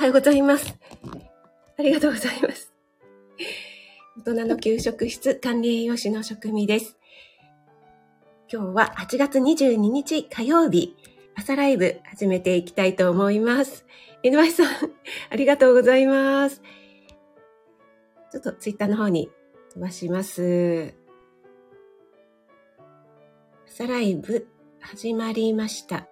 はようございます。ありがとうございます。大人の給食室管理栄養士の職務です。今日は8月22日火曜日、朝ライブ始めていきたいと思います。NY さん、ありがとうございます。ちょっとツイッターの方に飛ばします。朝ライブ始まりました。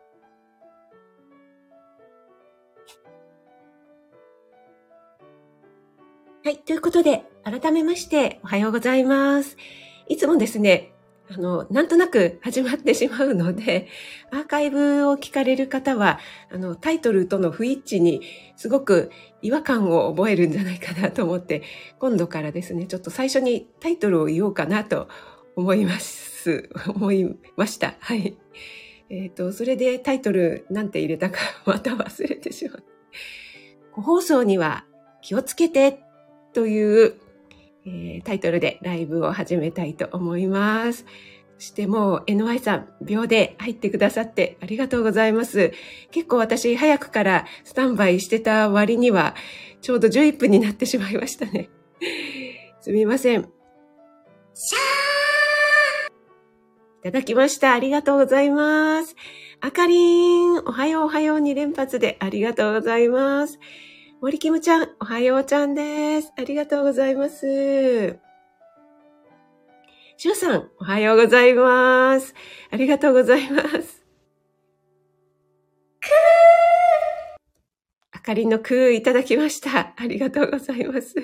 はい。ということで、改めまして、おはようございます。いつもですね、あの、なんとなく 始まってしまうので、アーカイブを聞かれる方は、あの、タイトルとの不一致にすごく違和感を覚えるんじゃないかなと思って、今度からですね、ちょっと最初にタイトルを言おうかなと思います。思いました。はい。えっ、ー、と、それでタイトルなんて入れたかまた忘れてしま う。個放送には気をつけてという、えー、タイトルでライブを始めたいと思います。そしてもう NY さん、秒で入ってくださってありがとうございます。結構私早くからスタンバイしてた割には、ちょうど11分になってしまいましたね。すみません。シャーいただきました。ありがとうございます。あかりん、おはようおはように連発でありがとうございます。森キムちゃん、おはようちゃんです。ありがとうございます。しゅうさん、おはようございます。ありがとうございます。くーあかりのくーいただきました。ありがとうございます。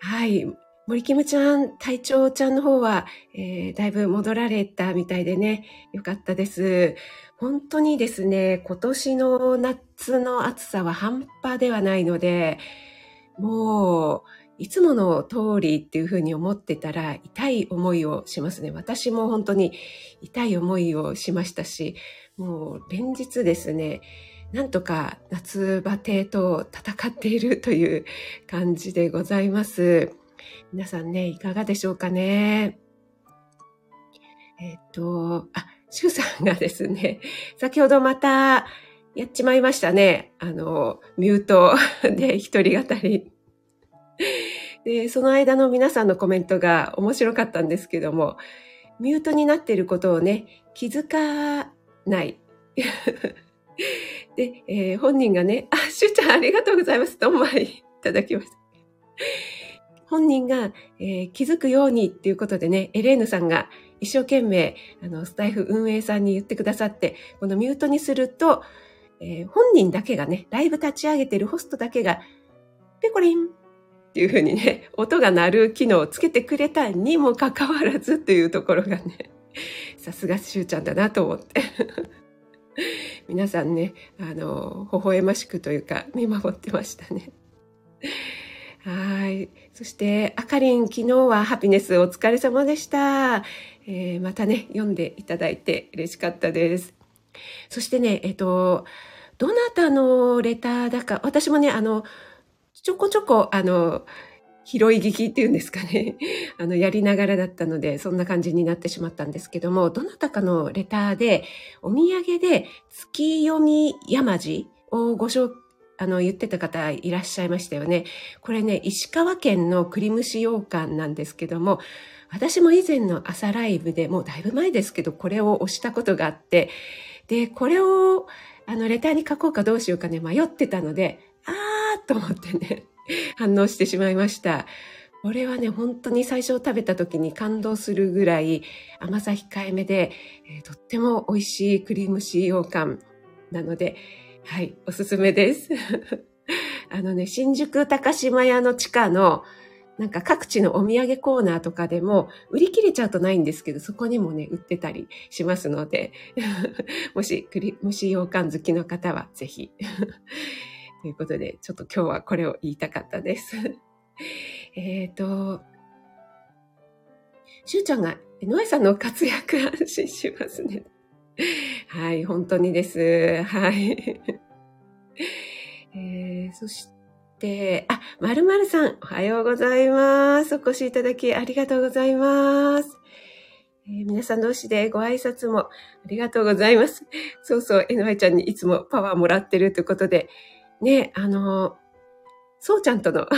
はい。森キムちゃん、隊長ちゃんの方は、えー、だいぶ戻られたみたいでね、よかったです。本当にですね、今年の夏の暑さは半端ではないので、もう、いつもの通りっていうふうに思ってたら痛い思いをしますね。私も本当に痛い思いをしましたし、もう連日ですね、なんとか夏バテと戦っているという感じでございます。皆さんね、いかがでしょうかね。えっ、と、あ、シュウさんがですね、先ほどまたやっちまいましたね。あの、ミュート で一人語り。で、その間の皆さんのコメントが面白かったんですけども、ミュートになっていることをね、気づかない。で、えー、本人がね、あ、しゅうちゃんありがとうございます。どんまいいただきました。本人が、えー、気づくようにっていうことでね、エレーヌさんが一生懸命、あの、スタイフ運営さんに言ってくださって、このミュートにすると、えー、本人だけがね、ライブ立ち上げてるホストだけが、ペコリンっていうふうにね、音が鳴る機能をつけてくれたにもかかわらずっていうところがね、さすがしゅうちゃんだなと思って。皆さんね、あの、微笑ましくというか、見守ってましたね。はい。そして、あかりん、昨日はハピネスお疲れ様でした。えー、またね、読んでいただいて嬉しかったです。そしてね、えっ、と、どなたのレターだか、私もね、あの、ちょこちょこ、あの、拾い聞きっていうんですかね。あの、やりながらだったので、そんな感じになってしまったんですけども、どなたかのレターで、お土産で月読み山路をご紹介あの、言ってた方いらっしゃいましたよね。これね、石川県の栗蒸し羊羹なんですけども、私も以前の朝ライブでもうだいぶ前ですけど、これを押したことがあって、で、これを、あの、レターに書こうかどうしようかね、迷ってたので、あーと思ってね、反応してしまいました。これはね、本当に最初食べた時に感動するぐらい甘さ控えめで、えー、とっても美味しいクリームシー羊羹なので、はい、おすすめです。あのね、新宿高島屋の地下の、なんか各地のお土産コーナーとかでも、売り切れちゃうとないんですけど、そこにもね、売ってたりしますので、もし、虫羊羹好きの方は、ぜひ。ということで、ちょっと今日はこれを言いたかったです。えっと、しゅうちゃんが、ノエさんの活躍安心しますね。はい、本当にです。はい。えー、そして、あ、まるまるさん、おはようございます。お越しいただきありがとうございます。えー、皆さん同士でご挨拶もありがとうございます。そうそう、NY ちゃんにいつもパワーもらってるということで、ね、あの、そうちゃんとの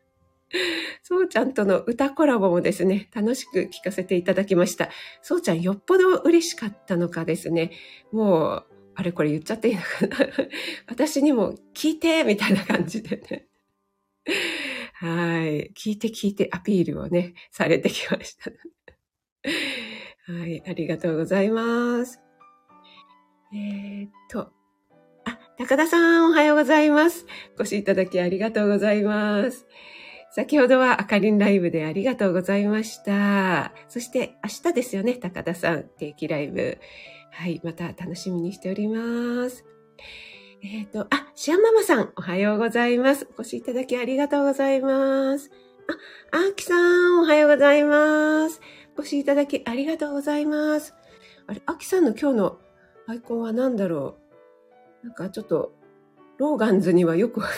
そうちゃんとの歌コラボもですね、楽しく聴かせていただきました。そうちゃんよっぽど嬉しかったのかですね、もう、あれこれ言っちゃっていいのかな？私にも聞いてみたいな感じでね。はい。聞いて聞いてアピールをね、されてきました。はい。ありがとうございます。えー、っと。あ、高田さんおはようございます。お越しいただきありがとうございます。先ほどはあかりんライブでありがとうございました。そして明日ですよね、高田さん、定期ライブ。はい、また楽しみにしております。えっ、ー、と、あ、シアンママさん、おはようございます。お越しいただきありがとうございます。あ、あきさん、おはようございます。お越しいただきありがとうございます。あれ、あきさんの今日のアイコンは何だろうなんかちょっと、ローガンズにはよくわか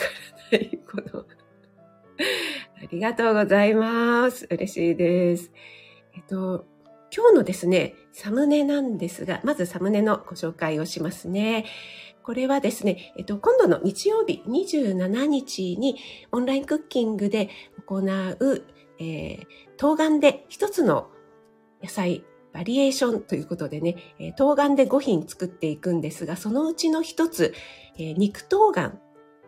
らない、このありがとうございます。嬉しいです。えっと、今日のですね、サムネなんですが、まずサムネのご紹介をしますね。これはですね、えっと、今度の日曜日27日にオンラインクッキングで行う、えー、冬瓜で一つの野菜、バリエーションということでね、えー、冬瓜で5品作っていくんですが、そのうちの一つ、えー、肉冬瓜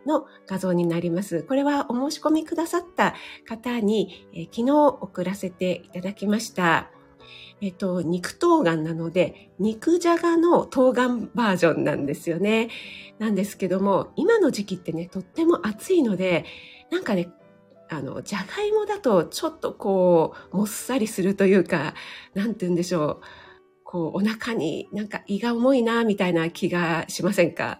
の画像になります。これはお申し込みくださった方に、えー、昨日送らせていただきました。えっと、肉冬瓜なので、肉じゃがの冬瓜バージョンなんですよね。なんですけども、今の時期ってね、とっても暑いので、なんかね、あの、じゃがいもだとちょっとこう、もっさりするというか、なんて言うんでしょう。こう、お腹になんか胃が重いな、みたいな気がしませんか？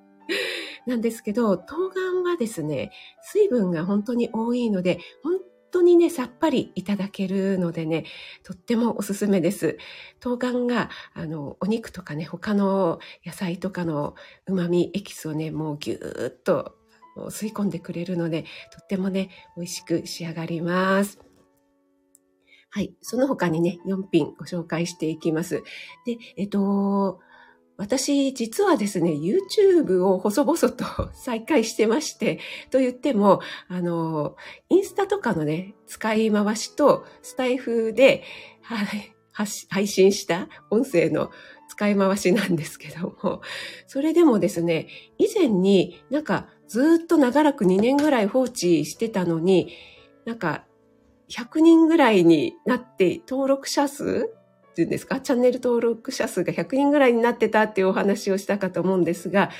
なんですけど、冬瓜はですね、水分が本当に多いので、本当にね、さっぱりいただけるのでね、とってもおすすめです。冬瓜が、あの、お肉とかね、他の野菜とかの旨味、エキスをね、もうぎゅーっと吸い込んでくれるので、とってもね、美味しく仕上がります。はい。その他にね、4品ご紹介していきます。で、えっと、私、実はですね、YouTube を細々と 再開してまして、と言っても、あの、インスタとかのね、使い回しと、スタイフで、はい、配信した音声の使い回しなんですけども、それでもですね、以前になんかずっと長らく2年ぐらい放置してたのに、なんか100人ぐらいになって登録者数ていうんですか、チャンネル登録者数が100人ぐらいになってたっていうお話をしたかと思うんですが、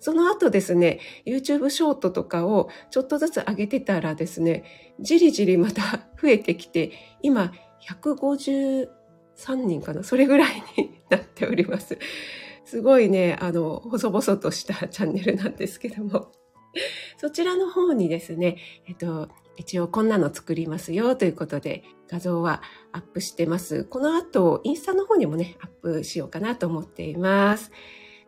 その後ですね、YouTube ショートとかをちょっとずつ上げてたらですね、じりじりまた増えてきて、今153人かなそれぐらいになっております。すごいね、あの、細々としたチャンネルなんですけども。そちらの方にですね、えっと、一応こんなの作りますよということで画像はアップしてます。この後、インスタの方にもね、アップしようかなと思っています。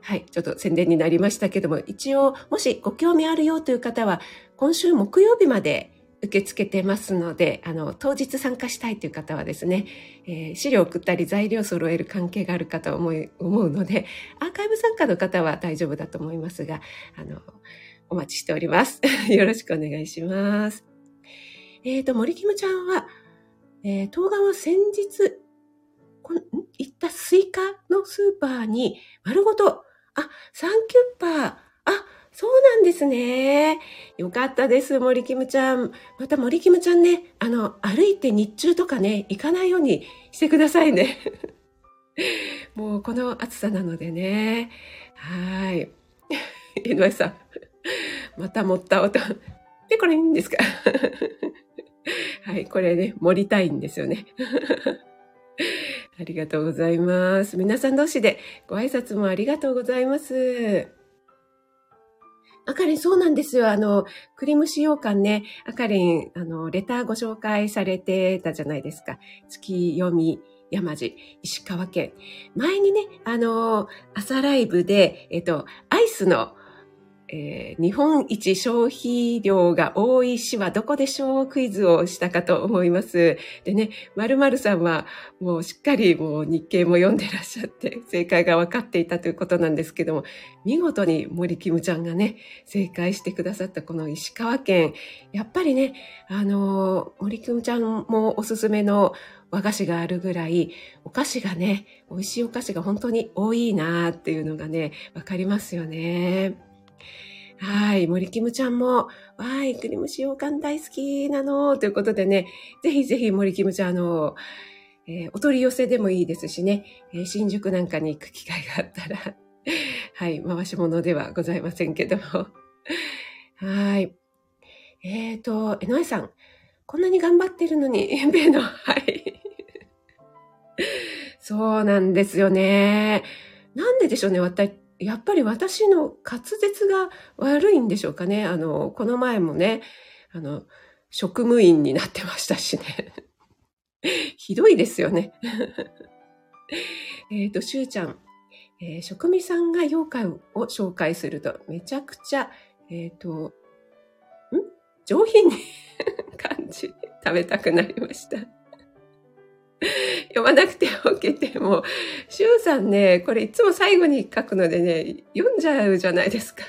はい。ちょっと宣伝になりましたけども、一応、もしご興味あるよという方は、今週木曜日まで受け付けてますので、あの、当日参加したいという方はですね、えー、資料送ったり材料を揃える関係があるかと思い、思うので、アーカイブ参加の方は大丈夫だと思いますが、あの、お待ちしております。よろしくお願いします。えっ、ー、と、森キムちゃんは、えー、冬瓜は先日、この、行ったスイカのスーパーに丸ごと、あ、サンキュッパー、あ、そうなんですね。よかったです、森キムちゃん。また森キムちゃんね、あの、歩いて日中とかね、行かないようにしてくださいね。もうこの暑さなのでね。はい。井上さん、また持った音。で、これいいんですか？はい、これね、盛りたいんですよね。ありがとうございます。皆さん同士でご挨拶もありがとうございます。あかりん、そうなんですよ。あの、クリーム使用感ね、あかりん、あの、レターご紹介されてたじゃないですか。月読み山路、石川県。前にね、あの、朝ライブで、えっと、アイスのえー、日本一消費量が多い市はどこでしょう？クイズをしたかと思います。でね、〇〇さんはもうしっかりもう日経も読んでらっしゃって 正解が分かっていたということなんですけども、見事に森キムちゃんがね、正解してくださったこの石川県、やっぱりね、あのー、森キムちゃんもおすすめの和菓子があるぐらい、お菓子がね、美味しいお菓子が本当に多いなっていうのがね、わかりますよね。はい。森キムちゃんも、わーい、クリーム塩缶大好きなの、ということでね、ぜひぜひ森キムちゃん、の、えー、お取り寄せでもいいですしね、えー、新宿なんかに行く機会があったら、はい、回し物ではございませんけども。はい。えっ、ー、と、えのえさん、こんなに頑張ってるのに、エンベの、はい。そうなんですよね。なんででしょうね、私、やっぱり私の滑舌が悪いんでしょうかね。あの、この前もね、あの、職務員になってましたしね。ひどいですよね。えっと、しゅうちゃん、えー、職味さんが妖怪を紹介すると、めちゃくちゃ、えっ、ー、と、ん？上品に 感じ、食べたくなりました。読まなくて OK って、もう、シュウさんね、これいつも最後に書くのでね、読んじゃうじゃないですか。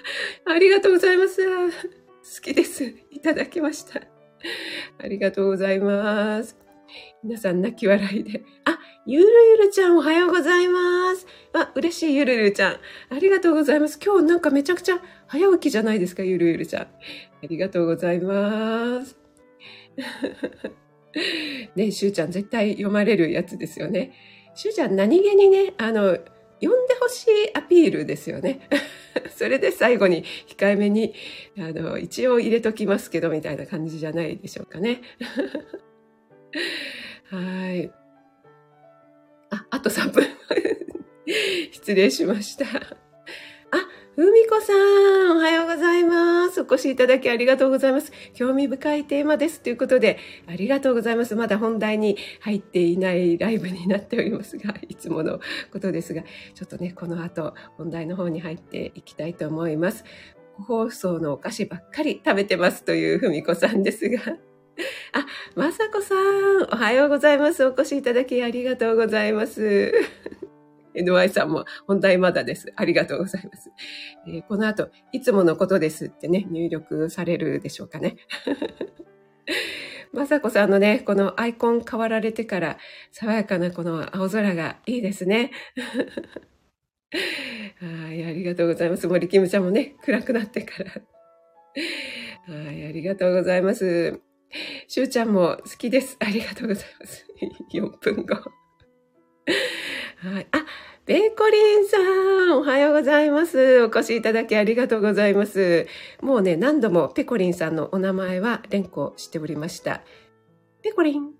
ありがとうございます。好きです。いただきました。ありがとうございます。皆さん泣き笑いで。あ、ゆるゆるちゃんおはようございます。あ、嬉しいゆるゆるちゃん。ありがとうございます。今日なんかめちゃくちゃ早起きじゃないですか、ゆるゆるちゃん。ありがとうございます。ね、しゅうちゃん絶対読まれるやつですよね。しゅうちゃん何気にね、あの、読んでほしいアピールですよね。それで最後に控えめに、あの、一応入れときますけど、みたいな感じじゃないでしょうかね。はい。あ、あと3分。失礼しました。ふみこさん、おはようございます。お越しいただきありがとうございます。興味深いテーマです。ということで、ありがとうございます。まだ本題に入っていないライブになっておりますが、いつものことですが、ちょっとね、この後、本題の方に入っていきたいと思います。放送のお菓子ばっかり食べてますというふみこさんですが、あ、まさこさん、おはようございます。お越しいただきありがとうございます。NY さんも本題まだです。ありがとうございます。えー、この後、いつものことですってね、入力されるでしょうかね。まさこさんのね、このアイコン変わられてから爽やかなこの青空がいいですね。はい、ありがとうございます。森キムちゃんもね、暗くなってから。はい、ありがとうございます。しゅうちゃんも好きです。ありがとうございます。4分後。はい。あ、ベーコリンさん、おはようございます。お越しいただきありがとうございます。もうね、何度もペコリンさんのお名前は連呼しておりました。ペコリン、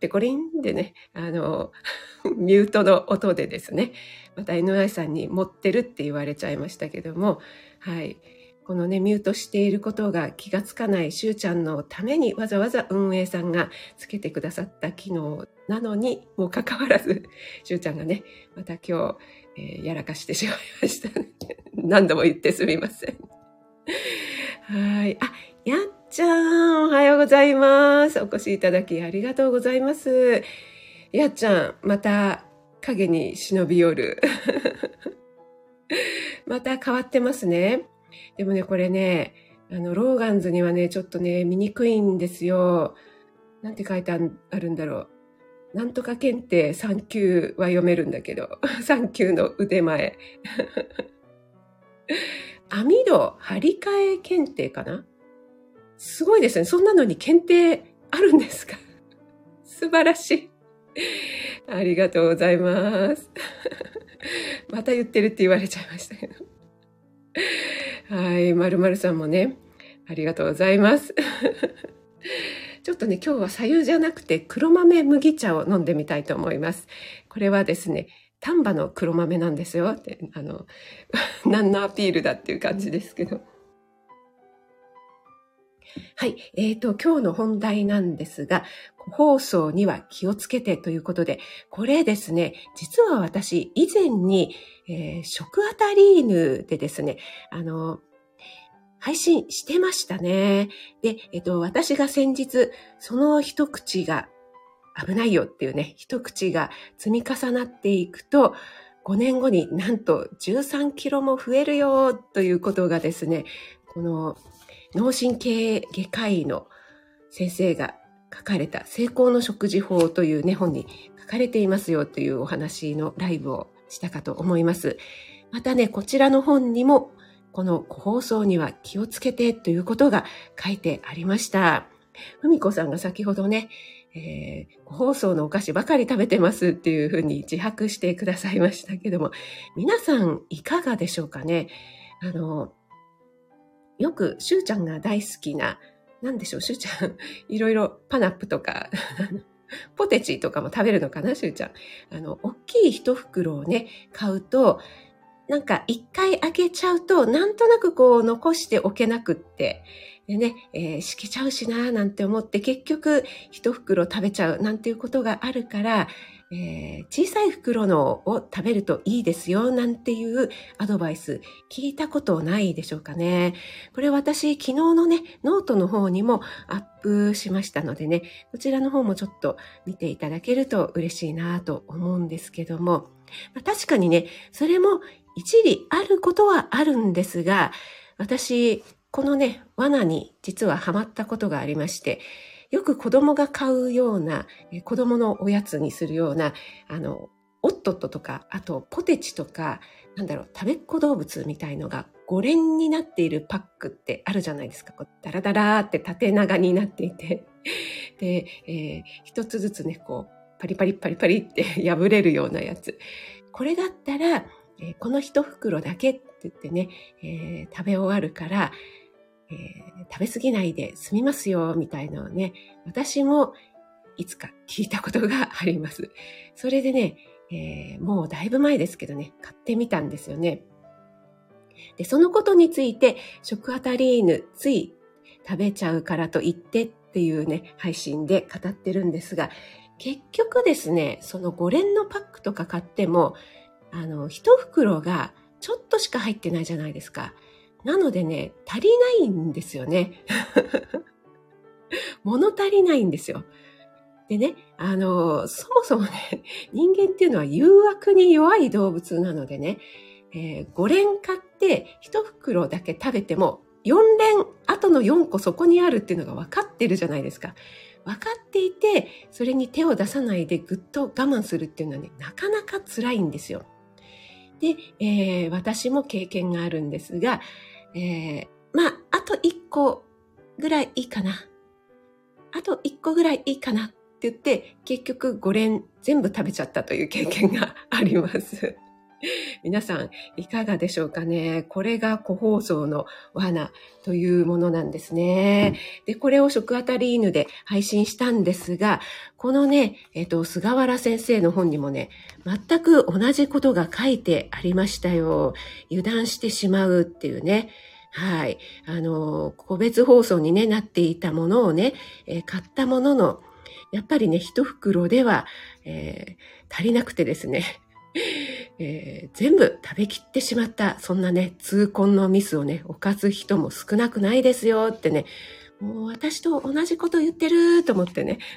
ペコリンでね、あの、ミュートの音でですね、また NI さんに持ってるって言われちゃいましたけども、はい。このね、ミュートしていることが気がつかないしゅうちゃんのためにわざわざ運営さんがつけてくださった機能なのにもかかわらず、しゅうちゃんがね、また今日、えー、やらかしてしまいました、何度も言ってすみません。はい。あ、やっちゃん、おはようございます。お越しいただきありがとうございます。やっちゃん、また影に忍び寄る。また変わってますね。でもね、これね、あの、ローガンズにはね、ちょっとね、見にくいんですよ。なんて書いてあるんだろう。なんとか検定3級は読めるんだけど、3級の腕前。網戸張り替え検定かな？すごいですね。そんなのに検定あるんですか？素晴らしい。ありがとうございます。また言ってるって言われちゃいましたけど。はい、まるまるさんもね、ありがとうございます。ちょっとね、今日は左右じゃなくて黒豆麦茶を飲んでみたいと思います。これはですね、丹波の黒豆なんですよ。って、あの、何のアピールだっていう感じですけど。はい。えっ、ー、と、今日の本題なんですが、放送には気をつけてということで、これですね、実は私、以前に、えー、食アタリーヌでですね、あの、配信してましたね。で、えっ、と、私が先日、その一口が危ないよっていうね、一口が積み重なっていくと、5年後になんと13キロも増えるよということがですね、この脳神経外科医の先生が書かれた成功の食事法というね、本に書かれていますよというお話のライブをしたかと思います。またね、こちらの本にもこの個包装には気をつけてということが書いてありました。ふみこさんが先ほどね、えー、個包装のお菓子ばかり食べてますっていうふうに自白してくださいましたけども、皆さんいかがでしょうかね？あの、よく、しゅうちゃんが大好きな、なんでしょう、しゅうちゃん、いろいろパナップとか、ポテチとかも食べるのかな、しゅうちゃん。あの、大きい一袋をね、買うと、なんか一回開けちゃうと、なんとなくこう残しておけなくって、でね、えー、しけちゃうしなー、なんて思って結局一袋食べちゃうなんていうことがあるから、えー、小さい袋のを食べるといいですよ、なんていうアドバイス聞いたことないでしょうかね。これ私昨日のね、ノートの方にもアップしましたのでね、こちらの方もちょっと見ていただけると嬉しいなと思うんですけども、まあ、確かにね、それも一理あることはあるんですが、私、このね、罠に実はハマったことがありまして、よく子供が買うような、子供のおやつにするような、あの、オットットとか、あとポテチとか、なんだろう、食べっ子動物みたいのが5連になっているパックってあるじゃないですか。こうダラダラーって縦長になっていて。で、えー、一つずつね、こう、パリパリパリパリって破れるようなやつ。これだったら、えー、この一袋だけって言ってね、えー、食べ終わるから、えー、食べ過ぎないで済みますよ、みたいなのをね、私もいつか聞いたことがあります。それでね、えー、もうだいぶ前ですけどね、買ってみたんですよね。で、そのことについて、食アタリーヌ、つい食べちゃうからと言ってっていうね、配信で語ってるんですが、結局ですね、その5連のパックとか買っても、あの、一袋がちょっとしか入ってないじゃないですか。なのでね、足りないんですよね。物足りないんですよ。でね、あの、そもそもね、人間っていうのは誘惑に弱い動物なのでね、えー、5連買って1袋だけ食べても、4連、後の4個そこにあるっていうのが分かってるじゃないですか。分かっていて、それに手を出さないでぐっと我慢するっていうのはね、なかなか辛いんですよ。で、えー、私も経験があるんですが、えー、まあ、あと一個ぐらいいいかな。あと一個ぐらいいいかなって言って、結局5連全部食べちゃったという経験があります。皆さん、いかがでしょうかね？これが個包装の罠というものなんですね。で、これを食あたり犬で配信したんですが、このね、えっ、と、菅原先生の本にもね、全く同じことが書いてありましたよ。油断してしまうっていうね。はい。あの、個別包装に、ね、なっていたものをね、えー、買ったものの、やっぱりね、一袋では、えー、足りなくてですね、えー、全部食べきってしまった、そんなね、痛恨のミスをね、犯す人も少なくないですよってね、もう私と同じこと言ってると思ってね。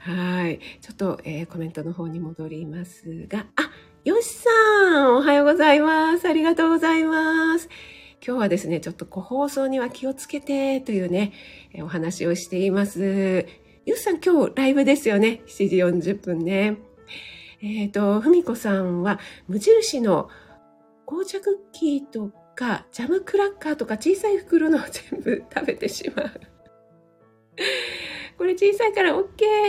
はい。ちょっと、えー、コメントの方に戻りますが、あ、よしさん、おはようございます。ありがとうございます。今日はですね、ちょっと個放送には気をつけてというね、お話をしています。よしさん、今日ライブですよね。7時40分ね。えっ、ー、と、ふみこさんは無印の紅茶クッキーとかジャムクラッカーとか小さい袋の全部食べてしまう。これ小さいから OK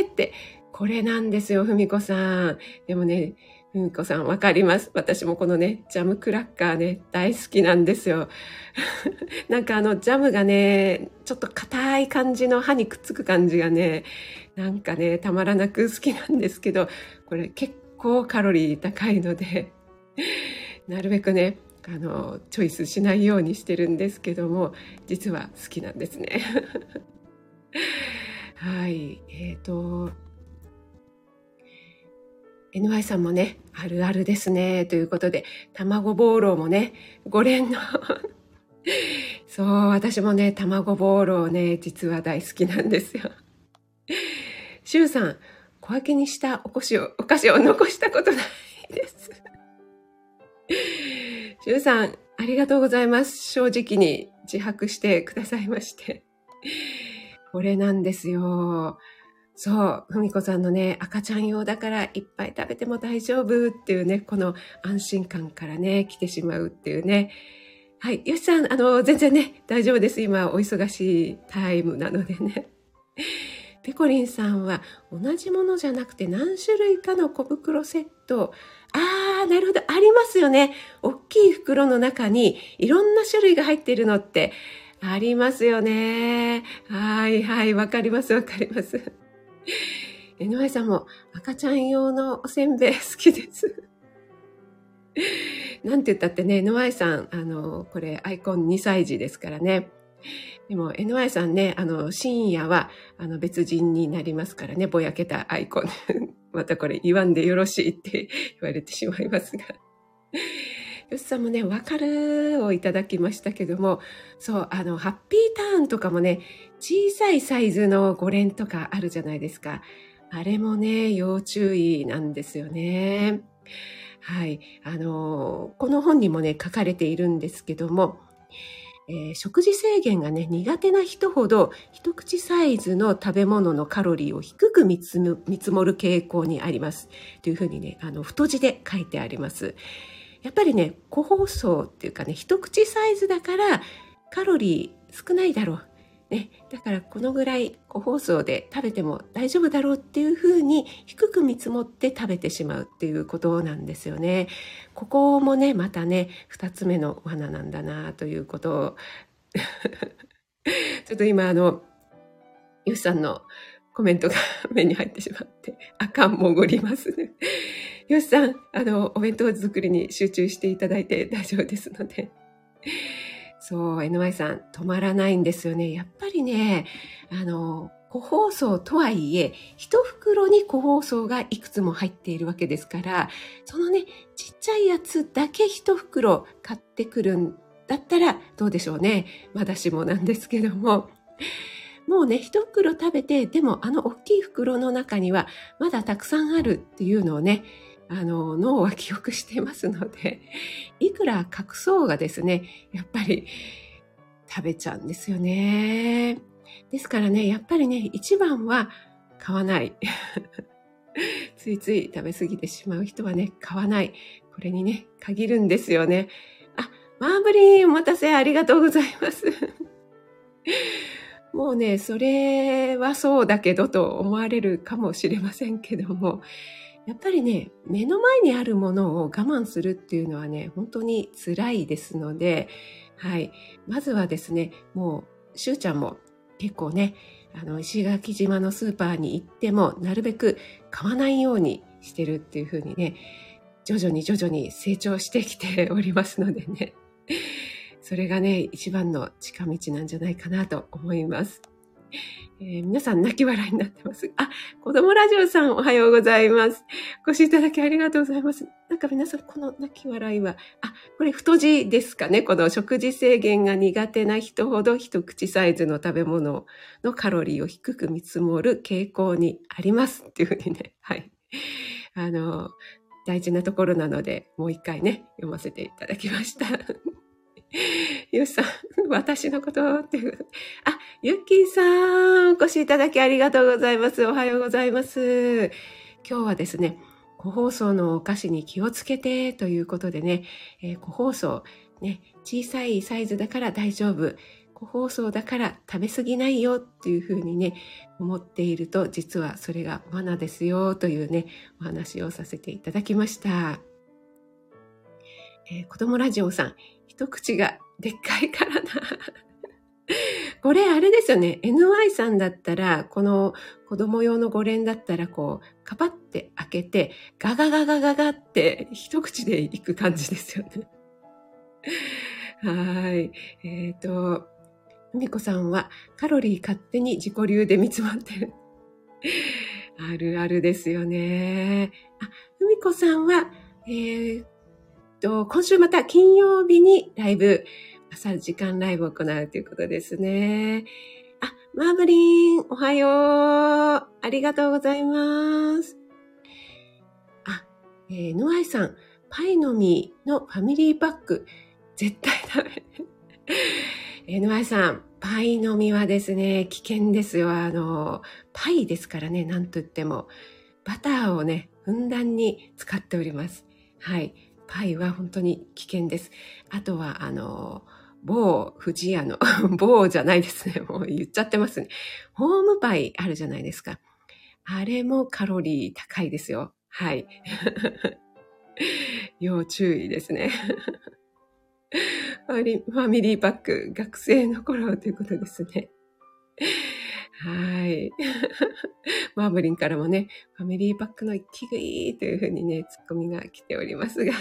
って。これなんですよ、ふみこさん。でもね、ふみこさんわかります。私もこのね、ジャムクラッカーね、大好きなんですよ。なんかあの、ジャムがね、ちょっと硬い感じの歯にくっつく感じがね、なんかね、たまらなく好きなんですけど、これ結構カロリー高いので、なるべくね、あのチョイスしないようにしてるんですけども実は好きなんですね。はいえっ、ー、と NY さんもねあるあるですねということで卵ボーロもね5連の そう私もね卵ボーロね実は大好きなんですよ。シュウさん小分けにしたお菓子をお菓子を残したことないです。シュウさん、ありがとうございます。正直に自白してくださいまして。これなんですよ。そう、ふみこさんのね、赤ちゃん用だからいっぱい食べても大丈夫っていうね、この安心感からね、来てしまうっていうね。はい、よしさん、あの、全然ね、大丈夫です。今、お忙しいタイムなのでね。ペコリンさんは同じものじゃなくて何種類かの小袋セット。あー、なるほど。ありますよね。大きい袋の中にいろんな種類が入っているのってありますよね。はいはい、わかりますわかります。江上さんも赤ちゃん用のおせんべい好きです。なんて言ったってね、NY さん、あの、これアイコン2歳児ですからね。でも NY さんね、あの、深夜は、あの、別人になりますからね、ぼやけたアイコン。またこれ言わんでよろしいって 言われてしまいますが。よしさんもね、わかるをいただきましたけども、そう、あの、ハッピーターンとかもね、小さいサイズの5連とかあるじゃないですか。あれもね、要注意なんですよね。はい。あの、この本にもね、書かれているんですけども、えー、食事制限がね、苦手な人ほど、一口サイズの食べ物のカロリーを低く見積もる傾向にあります。というふうにね、あの、太字で書いてあります。やっぱりね、個包装っていうかね、一口サイズだからカロリー少ないだろう。ね、だからこのぐらい個包装で食べても大丈夫だろうっていうふうに低く見積もって食べてしまうっていうことなんですよね。ここもね、またね、二つ目の罠なんだなということを ちょっと今あの、ゆうさんのコメントが目に入ってしまって、あかん潜りますね。よしさん、あの、お弁当作りに集中していただいて大丈夫ですので。そう、NY さん、止まらないんですよね。やっぱりね、あの、個包装とはいえ、一袋に個包装がいくつも入っているわけですから、そのね、ちっちゃいやつだけ一袋買ってくるんだったらどうでしょうね。まだしもなんですけども。もうね、一袋食べて、でもあの大きい袋の中にはまだたくさんあるっていうのをね、あの、脳は記憶していますので、いくら隠そうがですね、やっぱり食べちゃうんですよね。ですからね、やっぱりね、一番は買わない。ついつい食べ過ぎてしまう人はね、買わない。これにね、限るんですよね。あ、マーブリンお待たせありがとうございます。もうね、それはそうだけどと思われるかもしれませんけども、やっぱりね、目の前にあるものを我慢するっていうのはね、本当に辛いですので、はい。まずはですね、もう、しゅうちゃんも結構ね、あの、石垣島のスーパーに行っても、なるべく買わないようにしてるっていうふうにね、徐々に徐々に成長してきておりますのでね、それがね、一番の近道なんじゃないかなと思います。えー、皆さん泣き笑いになってます。あ、子供ラジオさんおはようございます。ご視聴いただきありがとうございます。なんか皆さんこの泣き笑いは、あ、これ太字ですかね？この食事制限が苦手な人ほど一口サイズの食べ物のカロリーを低く見積もる傾向にありますっていうふうにね、はい。あの、大事なところなので、もう一回ね、読ませていただきました。ゆうさん、私のことっていう。あ、ゆっきーさん、お越しいただきありがとうございます。おはようございます。今日はですね、個包装のお菓子に気をつけてということでね、えー、個包装、ね、小さいサイズだから大丈夫。個包装だから食べ過ぎないよっていうふうにね、思っていると、実はそれが罠ですよというね、お話をさせていただきました。えー、子供ラジオさん、一口がでっかいからな。これあれですよね。NY さんだったら、この子供用の5連だったら、こう、カパって開けて、ガガガガガガって一口でいく感じですよね。はい。えっ、ー、と、ふみこさんはカロリー勝手に自己流で見つまってる。あるあるですよね。あ、ふみこさんは、えー、と、今週また金曜日にライブ、朝時間ライブを行うということですね。あ、マーブリン、おはよう。ありがとうございます。あ、えー、ノアイさん、パイの実のファミリーパック、絶対ダメ。えー、ノアイさん、パイの実はですね、危険ですよ。あの、パイですからね、なんと言っても。バターをね、ふんだんに使っております。はい。パイは本当に危険です。あとは、あの、某富士屋の、某じゃないですね。もう言っちゃってますね。ホームパイあるじゃないですか。あれもカロリー高いですよ。はい。要注意ですね。ファミリーパック、学生の頃ということですね。はい。マーブリンからもね、ファミリーパックの息食いというふうにね、ツッコミが来ておりますが。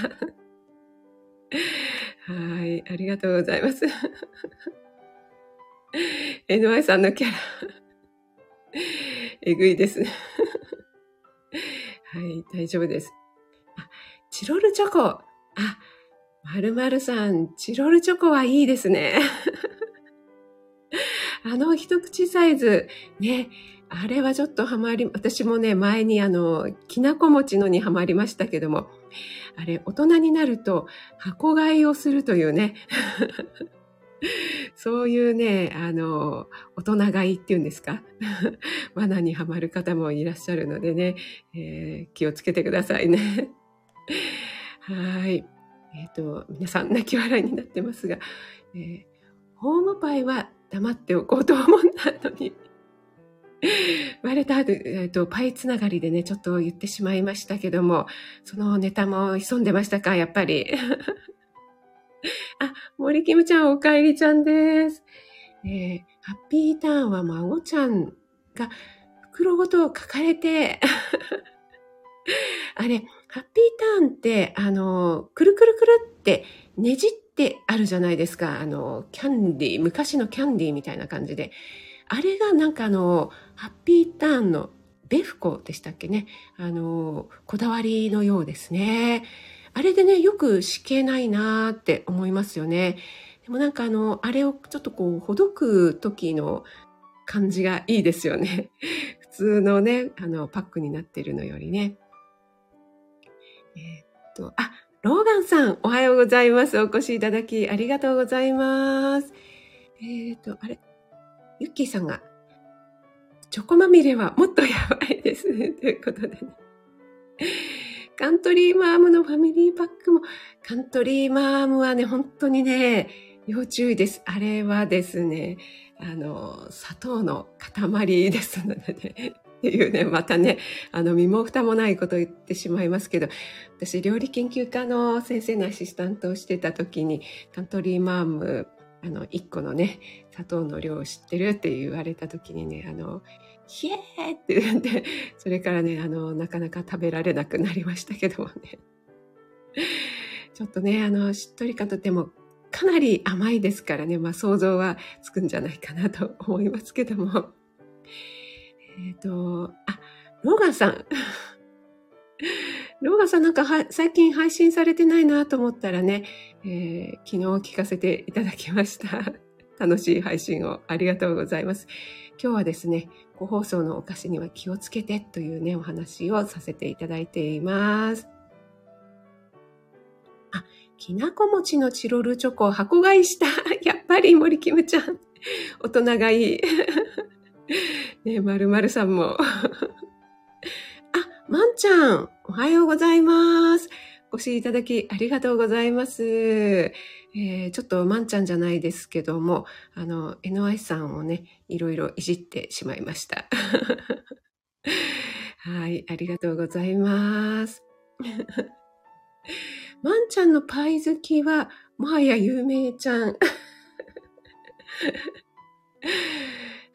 はい。ありがとうございます。NY さんのキャラ、えぐいですね。はい、大丈夫です。あ、チロルチョコ。あ、まるまるさん、チロルチョコはいいですね。あの一口サイズ、ね、あれはちょっとハマり、私もね、前にあの、きなこ餅のにハマりましたけども、あれ、大人になると箱買いをするというね、そういうね、あの、大人買いっていうんですか 罠にはまる方もいらっしゃるのでね、えー、気をつけてくださいね。はい。えっ、ー、と、皆さん泣き笑いになってますが、えー、ホームパイは黙っておこうと思ったのに、割れた、えっ、と、パイつながりでね、ちょっと言ってしまいましたけども、そのネタも潜んでましたか、やっぱり。あ、森キムちゃん、おかえりちゃんです。えー、ハッピーターンは孫ちゃんが袋ごと書かれて、あれ、ハッピーターンって、あの、くるくるくるってねじっててあるじゃないですか。あの、キャンディー、昔のキャンディーみたいな感じで。あれがなんかあの、ハッピーターンのベフコでしたっけね。あの、こだわりのようですね。あれでね、よく敷けないなーって思いますよね。でもなんかあの、あれをちょっとこう、ほどく時の感じがいいですよね。普通のね、あの、パックになってるのよりね。えー、っと、あ、ローガンさん、おはようございます。お越しいただき、ありがとうございます。えー、っと、あれ？ユッキーさんが、チョコまみれはもっとやばいですね。ということでね。カントリーマームのファミリーパックも、カントリーマームはね、本当にね、要注意です。あれはですね、あの、砂糖の塊ですのでね。っていうね、またね、あの、身も蓋もないことを言ってしまいますけど、私、料理研究家の先生のアシスタントをしてた時に、カントリーマームあの、1個のね、砂糖の量を知ってるって言われた時にね、あの、ヒエーって言って、それからね、あの、なかなか食べられなくなりましたけどもね。ちょっとね、あの、しっとり感とてもかなり甘いですからね、まあ想像はつくんじゃないかなと思いますけども。えっ、ー、と、あ、ローガンさん。ローガンさんなんか最近配信されてないなと思ったらね、えー、昨日聞かせていただきました。楽しい配信をありがとうございます。今日はですね、個包装のお菓子には気をつけてというね、お話をさせていただいています。あ、きなこ餅のチロルチョコを箱買いした。やっぱり森キムちゃん。大人がいい。ねまるまるさんも。あまんちゃん、おはようございます。お越しいただきありがとうございます。えー、ちょっとまんちゃんじゃないですけども、あの、NY さんをね、いろいろいじってしまいました。はい、ありがとうございます。まんちゃんのパイ好きは、もはや有名ちゃん。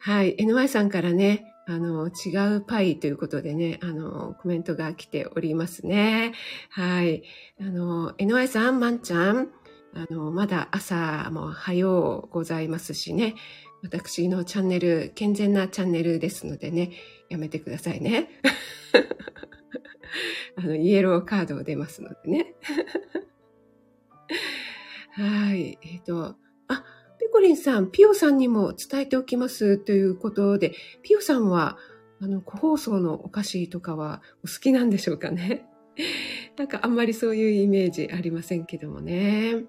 はい、NY さんからね、あの、違うパイということでね、あの、コメントが来ておりますね。はい。あの、NY さん、まんちゃん、あの、まだ朝も早うございますしね。私のチャンネル、健全なチャンネルですのでね、やめてくださいね。あの、イエローカード出ますのでね。はい。えっ、ー、と、コリンさん、ピオさんにも伝えておきますということで、ピオさんは、あの、個包装のお菓子とかはお好きなんでしょうかね。なんかあんまりそういうイメージありませんけどもね。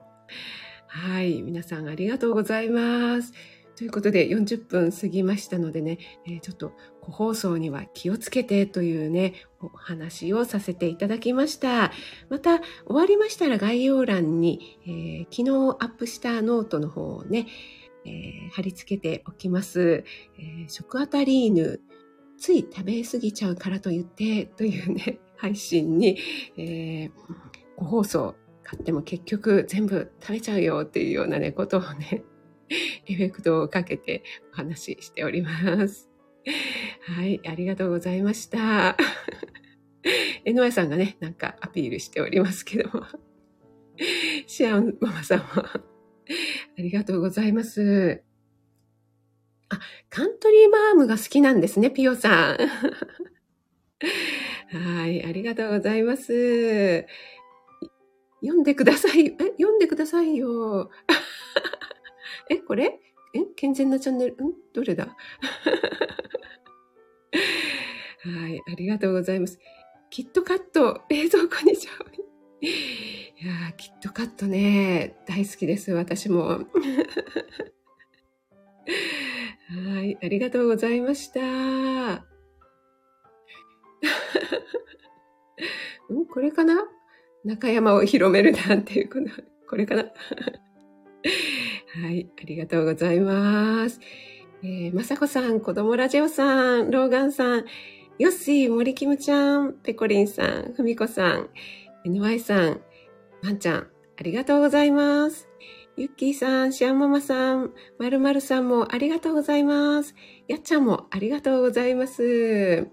はい。皆さんありがとうございます。ということで40分過ぎましたのでね、えー、ちょっと個包装には気をつけてというね、お話をさせていただきました。また終わりましたら概要欄に、えー、昨日アップしたノートの方をね、えー、貼り付けておきます。え食あたり犬、つい食べ過ぎちゃうからと言ってというね、配信に、えー、ご放送買っても結局全部食べちゃうよっていうようなね、ことをね、エフェクトをかけてお話ししております。はい、ありがとうございました。えのやさんがね、なんかアピールしておりますけども。シアンママさんもありがとうございます。あ、カントリーマームが好きなんですね、ピオさん。はい、ありがとうございます。読んでください。え、読んでくださいよ。え、これ？え、健全なチャンネル、ん？どれだ？はい、ありがとうございます。キットカット、冷蔵庫に常備。いやー、キットカットね、大好きです、私も。はい、ありがとうございました。んこれかな？中山を広めるなんていうこの、これかな？はい、ありがとうございます。えー、まさこさん、子供ラジオさん、ローガンさん、ヨッシー、森キムちゃん、ペコリンさん、ふみこさん、NY さん、まんちゃん、ありがとうございます。ゆっきーさん、シアンママさん、まるまるさんもありがとうございます。やっちゃんもありがとうございます。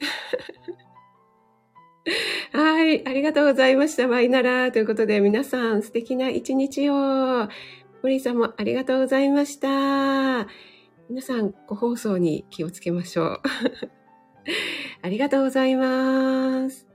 はい、ありがとうございました。バイナラということで、皆さん素敵な一日を。ポリーさんもありがとうございました。皆さん、ご放送に気をつけましょう。ありがとうございます。